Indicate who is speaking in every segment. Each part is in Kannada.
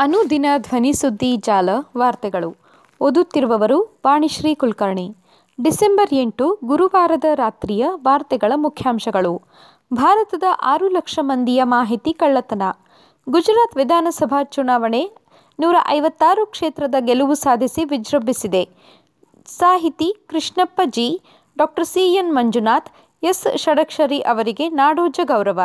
Speaker 1: ಅನುದಿನ ಧ್ವನಿ ಸುದ್ದಿ ಜಾಲ ವಾರ್ತೆಗಳು. ಓದುತ್ತಿರುವವರು ವಾಣಿಶ್ರೀ ಕುಲಕರ್ಣಿ. ಡಿಸೆಂಬರ್ ಎಂಟು ಗುರುವಾರದ ರಾತ್ರಿಯ ವಾರ್ತೆಗಳ ಮುಖ್ಯಾಂಶಗಳು. ಭಾರತದ ಆರು ಲಕ್ಷ ಮಂದಿಯ ಮಾಹಿತಿ ಕಳ್ಳತನ. ಗುಜರಾತ್ ವಿಧಾನಸಭಾ ಚುನಾವಣೆ ನೂರ ಐವತ್ತಾರು ಕ್ಷೇತ್ರದ ಗೆಲುವು ಸಾಧಿಸಿ ವಿಜೃಂಭಿಸಿದೆ. ಸಾಹಿತಿ Krishnappa G doctor C N Manjunath, S Shadakshari ಅವರಿಗೆ ನಾಡೋಜ ಗೌರವ.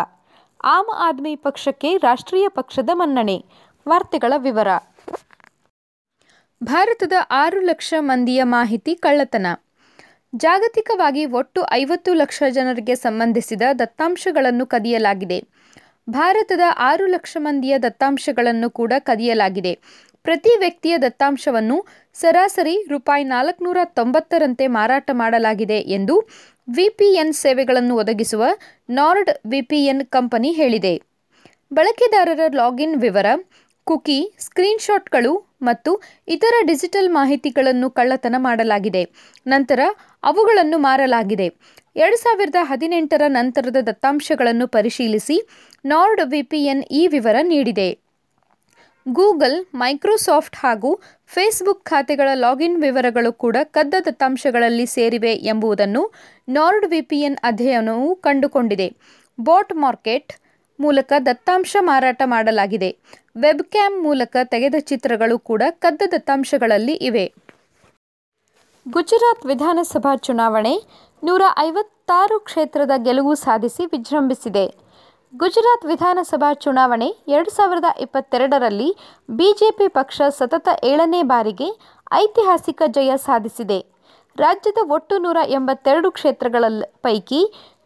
Speaker 1: ಆಮ್ ಆದ್ಮಿ ಪಕ್ಷಕ್ಕೆ ರಾಷ್ಟ್ರೀಯ ಪಕ್ಷದ ಮನ್ನಣೆ. ವಾರ್ತೆಗಳ ವಿವರ. ಭಾರತದ ಆರು ಲಕ್ಷ ಮಂದಿಯ ಮಾಹಿತಿ ಕಳ್ಳತನ. ಜಾಗತಿಕವಾಗಿ ಒಟ್ಟು ಐವತ್ತು ಲಕ್ಷ ಜನರಿಗೆ ಸಂಬಂಧಿಸಿದ ದತ್ತಾಂಶಗಳನ್ನು ಕದಿಯಲಾಗಿದೆ. ಭಾರತದ ಆರು ಲಕ್ಷ ಮಂದಿಯ ದತ್ತಾಂಶಗಳನ್ನು ಕೂಡ ಕದಿಯಲಾಗಿದೆ. ಪ್ರತಿ ವ್ಯಕ್ತಿಯ ದತ್ತಾಂಶವನ್ನು ಸರಾಸರಿ ರೂಪಾಯಿ ನಾಲ್ಕುನೂರ ತೊಂಬತ್ತರಂತೆ ಮಾರಾಟ ಮಾಡಲಾಗಿದೆ ಎಂದು ವಿಪಿಎನ್ ಸೇವೆಗಳನ್ನು ಒದಗಿಸುವ ನಾರ್ಡ್ ವಿಪಿಎನ್ ಕಂಪನಿ ಹೇಳಿದೆ. ಬಳಕೆದಾರರ ಲಾಗಿನ್ ವಿವರ ಕುಕಿ, ಸ್ಕ್ರೀನ್ಶಾಟ್ಗಳು ಮತ್ತು ಇತರ ಡಿಜಿಟಲ್ ಮಾಹಿತಿಗಳನ್ನು ಕಳ್ಳತನ ಮಾಡಲಾಗಿದೆ. ನಂತರ ಅವುಗಳನ್ನು ಮಾರಲಾಗಿದೆ. ಎರಡು ಸಾವಿರದ ಹದಿನೆಂಟರ ನಂತರದ ದತ್ತಾಂಶಗಳನ್ನು ಪರಿಶೀಲಿಸಿ ನಾರ್ಡ್ ವಿಪಿಎನ್ ಈ ವಿವರ ನೀಡಿದೆ. ಗೂಗಲ್, ಮೈಕ್ರೋಸಾಫ್ಟ್ ಹಾಗೂ ಫೇಸ್ಬುಕ್ ಖಾತೆಗಳ ಲಾಗಿನ್ ವಿವರಗಳು ಕೂಡ ಕದ್ದ ದತ್ತಾಂಶಗಳಲ್ಲಿ ಸೇರಿವೆ ಎಂಬುದನ್ನು ನಾರ್ಡ್ ವಿಪಿಎನ್ ಅಧ್ಯಯನವು ಕಂಡುಕೊಂಡಿದೆ. ಬೋಟ್ ಮಾರ್ಕೆಟ್ ಮೂಲಕ ದತ್ತಾಂಶ ಮಾರಾಟ ಮಾಡಲಾಗಿದೆ. ವೆಬ್ಕ್ಯಾಮ್ ಮೂಲಕ ತೆಗೆದ ಚಿತ್ರಗಳು ಕೂಡ ಕದ್ದ ದತ್ತಾಂಶಗಳಲ್ಲಿ ಇವೆ. ಗುಜರಾತ್ ವಿಧಾನಸಭಾ ಚುನಾವಣೆ ನೂರ ಐವತ್ತಾರು ಕ್ಷೇತ್ರದ ಗೆಲುವು ಸಾಧಿಸಿ ವಿಜೃಂಭಿಸಿದೆ. ಗುಜರಾತ್ ವಿಧಾನಸಭಾ ಚುನಾವಣೆ ಎರಡು ಸಾವಿರದ ಇಪ್ಪತ್ತೆರಡರಲ್ಲಿ ಬಿಜೆಪಿ ಪಕ್ಷ ಸತತ ಏಳನೇ ಬಾರಿಗೆ ಐತಿಹಾಸಿಕ ಜಯ ಸಾಧಿಸಿದೆ. ರಾಜ್ಯದ ಒಟ್ಟು ನೂರ ಎಂಬತ್ತೆರಡು ಕ್ಷೇತ್ರಗಳ ಪೈಕಿ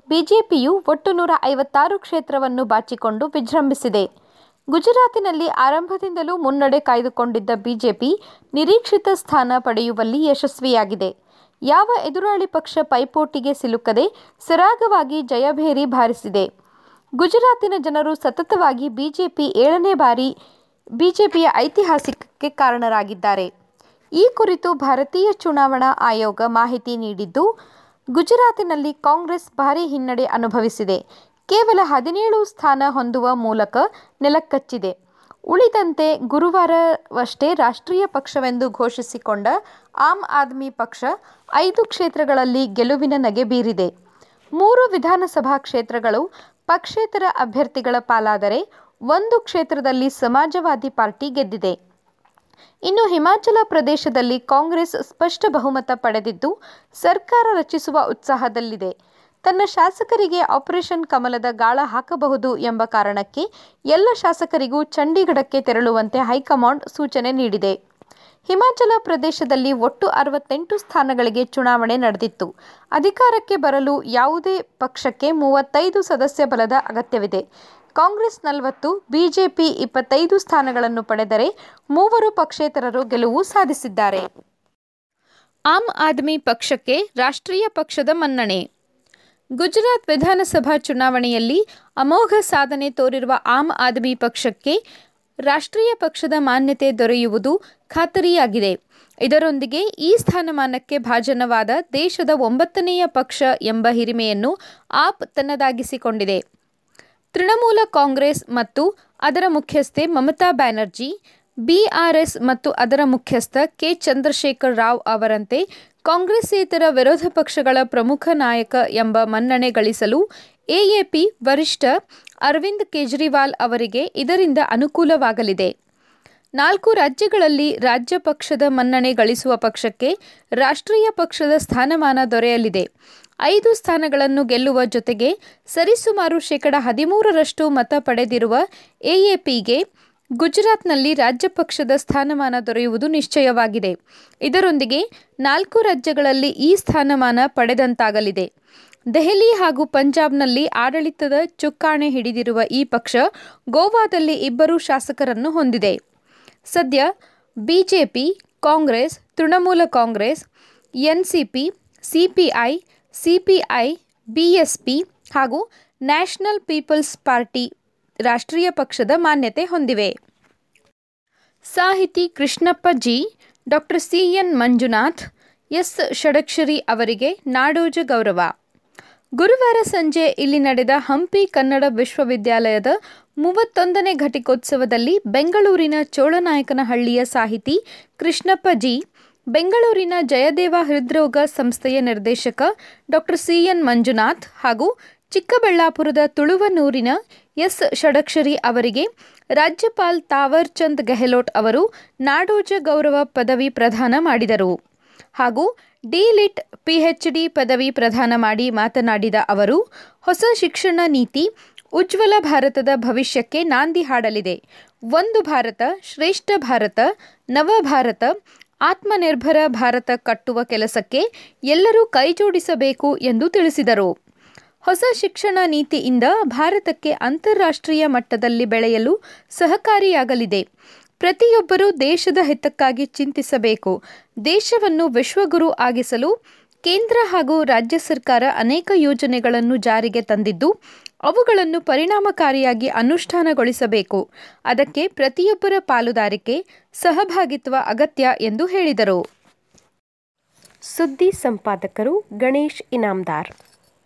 Speaker 1: ಬಿಜೆಪಿಯು ಒಟ್ಟು ನೂರ ಐವತ್ತಾರು ಕ್ಷೇತ್ರವನ್ನು ಬಾಚಿಕೊಂಡು ವಿಜೃಂಭಿಸಿದೆ. ಗುಜರಾತಿನಲ್ಲಿ ಆರಂಭದಿಂದಲೂ ಮುನ್ನಡೆ ಕಾಯ್ದುಕೊಂಡಿದ್ದ ಬಿಜೆಪಿ ನಿರೀಕ್ಷಿತ ಸ್ಥಾನ ಪಡೆಯುವಲ್ಲಿ ಯಶಸ್ವಿಯಾಗಿದೆ. ಯಾವ ಎದುರಾಳಿ ಪಕ್ಷ ಪೈಪೋಟಿಗೆ ಸಿಲುಕದೆ ಸರಾಗವಾಗಿ ಜಯಭೇರಿ ಬಾರಿಸಿದೆ. ಗುಜರಾತಿನ ಜನರು ಸತತವಾಗಿ ಬಿಜೆಪಿ ಏಳನೇ ಬಾರಿ ಬಿಜೆಪಿಯ ಐತಿಹಾಸಿಕಕ್ಕೆ ಕಾರಣರಾಗಿದ್ದಾರೆ. ಈ ಕುರಿತು ಭಾರತೀಯ ಚುನಾವಣಾ ಆಯೋಗ ಮಾಹಿತಿ ನೀಡಿದ್ದು, ಗುಜರಾತಿನಲ್ಲಿ ಕಾಂಗ್ರೆಸ್ ಭಾರೀ ಹಿನ್ನಡೆ ಅನುಭವಿಸಿದೆ. ಕೇವಲ ಹದಿನೇಳು ಸ್ಥಾನ ಹೊಂದುವ ಮೂಲಕ ನೆಲಕ್ಕಚ್ಚಿದೆ ಉಳಿದಂತೆ ಗುರುವಾರವಷ್ಟೇ ರಾಷ್ಟ್ರೀಯ ಪಕ್ಷವೆಂದು ಘೋಷಿಸಿಕೊಂಡ ಆಮ್ ಆದ್ಮಿ ಪಕ್ಷ ಐದು ಕ್ಷೇತ್ರಗಳಲ್ಲಿ ಗೆಲುವಿನ ನಗೆ ಬೀರಿದೆ. ಮೂರು ವಿಧಾನಸಭಾ ಕ್ಷೇತ್ರಗಳು ಪಕ್ಷೇತರ ಅಭ್ಯರ್ಥಿಗಳ ಪಾಲಾದರೆ ಒಂದು ಕ್ಷೇತ್ರದಲ್ಲಿ ಸಮಾಜವಾದಿ ಪಾರ್ಟಿ ಗೆದ್ದಿದೆ. ಇನ್ನು ಹಿಮಾಚಲ ಪ್ರದೇಶದಲ್ಲಿ ಕಾಂಗ್ರೆಸ್ ಸ್ಪಷ್ಟ ಬಹುಮತ ಪಡೆದಿದ್ದು ಸರ್ಕಾರ ರಚಿಸುವ ಉತ್ಸಾಹದಲ್ಲಿದೆ. ತನ್ನ ಶಾಸಕರಿಗೆ ಆಪರೇಷನ್ ಕಮಲದ ಗಾಳ ಹಾಕಬಹುದು ಎಂಬ ಕಾರಣಕ್ಕೆ ಎಲ್ಲ ಶಾಸಕರಿಗೂ ಚಂಡೀಗಢಕ್ಕೆ ತೆರಳುವಂತೆ ಹೈಕಮಾಂಡ್ ಸೂಚನೆ ನೀಡಿದೆ. ಹಿಮಾಚಲ ಪ್ರದೇಶದಲ್ಲಿ ಒಟ್ಟು ಅರವತ್ತೆಂಟು ಸ್ಥಾನಗಳಿಗೆ ಚುನಾವಣೆ ನಡೆದಿತ್ತು. ಅಧಿಕಾರಕ್ಕೆ ಬರಲು ಯಾವುದೇ ಪಕ್ಷಕ್ಕೆ ಮೂವತ್ತೈದು ಸದಸ್ಯ ಬಲದ ಅಗತ್ಯವಿದೆ. ಕಾಂಗ್ರೆಸ್ ನಲವತ್ತು, ಬಿಜೆಪಿ ಇಪ್ಪತ್ತೈದು ಸ್ಥಾನಗಳನ್ನು ಪಡೆದರೆ ಮೂವರು ಪಕ್ಷೇತರರು ಗೆಲುವು ಸಾಧಿಸಿದ್ದಾರೆ. ಆಮ್ ಆದ್ಮಿ ಪಕ್ಷಕ್ಕೆ ರಾಷ್ಟ್ರೀಯ ಪಕ್ಷದ ಮನ್ನಣೆ. ಗುಜರಾತ್ ವಿಧಾನಸಭಾ ಚುನಾವಣೆಯಲ್ಲಿ ಅಮೋಘ ಸಾಧನೆ ತೋರಿರುವ ಆಮ್ ಆದ್ಮಿ ಪಕ್ಷಕ್ಕೆ ರಾಷ್ಟ್ರೀಯ ಪಕ್ಷದ ಮಾನ್ಯತೆ ದೊರೆಯುವುದು ಖಾತರಿಯಾಗಿದೆ. ಇದರೊಂದಿಗೆ ಈ ಸ್ಥಾನಮಾನಕ್ಕೆ ಭಾಜನವಾದ ದೇಶದ ಒಂಬತ್ತನೆಯ ಪಕ್ಷ ಎಂಬ ಹಿರಿಮೆಯನ್ನು ಆಪ್ ತನ್ನದಾಗಿಸಿಕೊಂಡಿದೆ. ತೃಣಮೂಲ ಕಾಂಗ್ರೆಸ್ ಮತ್ತು ಅದರ ಮುಖ್ಯಸ್ಥೆ ಮಮತಾ ಬ್ಯಾನರ್ಜಿ ಬಿಆರ್ಎಸ್ ಮತ್ತು ಅದರ ಮುಖ್ಯಸ್ಥ ಕೆ ಚಂದ್ರಶೇಖರ್ ರಾವ್ ಅವರಂತೆ ಕಾಂಗ್ರೆಸ್ಸೇತರ ವಿರೋಧ ಪಕ್ಷಗಳ ಪ್ರಮುಖ ನಾಯಕ ಎಂಬ ಮನ್ನಣೆ ಗಳಿಸಲು ಎಎಪಿ ವರಿಷ್ಠ ಅರವಿಂದ್ ಕೇಜ್ರಿವಾಲ್ ಅವರಿಗೆ ಇದರಿಂದ ಅನುಕೂಲವಾಗಲಿದೆ. ನಾಲ್ಕು ರಾಜ್ಯಗಳಲ್ಲಿ ರಾಜ್ಯ ಪಕ್ಷದ ಮನ್ನಣೆ ಗಳಿಸುವ ಪಕ್ಷಕ್ಕೆ ರಾಷ್ಟ್ರೀಯ ಪಕ್ಷದ ಸ್ಥಾನಮಾನ ದೊರೆಯಲಿದೆ. ಐದು ಸ್ಥಾನಗಳನ್ನು ಗೆಲ್ಲುವ ಜೊತೆಗೆ ಸರಿಸುಮಾರು ಶೇಕಡ ಹದಿಮೂರರಷ್ಟು ಮತ ಪಡೆದಿರುವ ಎಎಪಿಗೆ ಗುಜರಾತ್ನಲ್ಲಿ ರಾಜ್ಯ ಪಕ್ಷದ ಸ್ಥಾನಮಾನ ದೊರೆಯುವುದು ನಿಶ್ಚಯವಾಗಿದೆ. ಇದರೊಂದಿಗೆ ನಾಲ್ಕು ರಾಜ್ಯಗಳಲ್ಲಿ ಈ ಸ್ಥಾನಮಾನ ಪಡೆದಂತಾಗಲಿದೆ. ದೆಹಲಿ ಹಾಗೂ ಪಂಜಾಬ್ನಲ್ಲಿ ಆಡಳಿತದ ಚುಕ್ಕಾಣೆ ಹಿಡಿದಿರುವ ಈ ಪಕ್ಷ ಗೋವಾದಲ್ಲಿ ಇಬ್ಬರು ಶಾಸಕರನ್ನು ಹೊಂದಿದೆ. ಸದ್ಯ BJP, Congress, Trinamool Congress, NCP, CPI CPI, BSP ಹಾಗೂ ನ್ಯಾಷನಲ್ ಪೀಪಲ್ಸ್ ಪಾರ್ಟಿ ರಾಷ್ಟ್ರೀಯ ಪಕ್ಷದ ಮಾನ್ಯತೆ ಹೊಂದಿವೆ. ಸಾಹಿತಿ Krishnappa G doctor C N Manjunath, S. Shadakshari ಅವರಿಗೆ ನಾಡೋಜ ಗೌರವ. ಗುರುವಾರ ಸಂಜೆ ಇಲ್ಲಿ ನಡೆದ ಹಂಪಿ ಕನ್ನಡ ವಿಶ್ವವಿದ್ಯಾಲಯದ ಮೂವತ್ತೊಂದನೇ ಘಟಿಕೋತ್ಸವದಲ್ಲಿ ಬೆಂಗಳೂರಿನ ಚೋಳನಾಯಕನಹಳ್ಳಿಯ ಸಾಹಿತಿ ಕೃಷ್ಣಪ್ಪ ಜಿ, ಬೆಂಗಳೂರಿನ ಜಯದೇವ ಹೃದ್ರೋಗ ಸಂಸ್ಥೆಯ ನಿರ್ದೇಶಕ ಡಾಕ್ಟರ್ ಸಿ ಎನ್ ಮಂಜುನಾಥ್ ಹಾಗೂ ಚಿಕ್ಕಬಳ್ಳಾಪುರದ ತುಳುವನೂರಿನ ಎಸ್. ಷಡಕ್ಷರಿ ಅವರಿಗೆ ರಾಜ್ಯಪಾಲ್ ತಾವರ್ ಚಂದ್ ಗೆಹ್ಲೋಟ್ ಅವರು ನಾಡೋಜ ಗೌರವ ಪದವಿ ಪ್ರದಾನ ಮಾಡಿದರು. ಹಾಗೂ ಡಿಲಿಟ್ ಪಿಎಚ್ಡಿ ಪದವಿ ಪ್ರದಾನ ಮಾಡಿ ಮಾತನಾಡಿದ ಅವರು, ಹೊಸ ಶಿಕ್ಷಣ ನೀತಿ ಉಜ್ವಲ ಭಾರತದ ಭವಿಷ್ಯಕ್ಕೆ ನಾಂದಿ ಹಾಡಲಿದೆ. ಒಂದು ಭಾರತ, ಶ್ರೇಷ್ಠ ಭಾರತ, ನವ ಭಾರತ, ಆತ್ಮನಿರ್ಭರ ಭಾರತ ಕಟ್ಟುವ ಕೆಲಸಕ್ಕೆ ಎಲ್ಲರೂ ಕೈಜೋಡಿಸಬೇಕು ಎಂದು ತಿಳಿಸಿದರು. ಹೊಸ ಶಿಕ್ಷಣ ನೀತಿಯಿಂದ ಭಾರತಕ್ಕೆ ಅಂತಾರಾಷ್ಟ್ರೀಯ ಮಟ್ಟದಲ್ಲಿ ಬೆಳೆಯಲು ಸಹಕಾರಿಯಾಗಲಿದೆ. ಪ್ರತಿಯೊಬ್ಬರೂ ದೇಶದ ಹಿತಕ್ಕಾಗಿ ಚಿಂತಿಸಬೇಕು. ದೇಶವನ್ನು ವಿಶ್ವಗುರು ಆಗಿಸಲು ಕೇಂದ್ರ ಹಾಗೂ ರಾಜ್ಯ ಸರ್ಕಾರ ಅನೇಕ ಯೋಜನೆಗಳನ್ನು ಜಾರಿಗೆ ತಂದಿದ್ದು, ಅವುಗಳನ್ನು ಪರಿಣಾಮಕಾರಿಯಾಗಿ ಅನುಷ್ಠಾನಗೊಳಿಸಬೇಕು. ಅದಕ್ಕೆ ಪ್ರತಿಯೊಬ್ಬರ ಪಾಲುದಾರಿಕೆ, ಸಹಭಾಗಿತ್ವ ಅಗತ್ಯ ಎಂದು ಹೇಳಿದರು.
Speaker 2: ಸುದ್ದಿ ಸಂಪಾದಕರು ಗಣೇಶ್ ಇನಾಮ್ದಾರ್.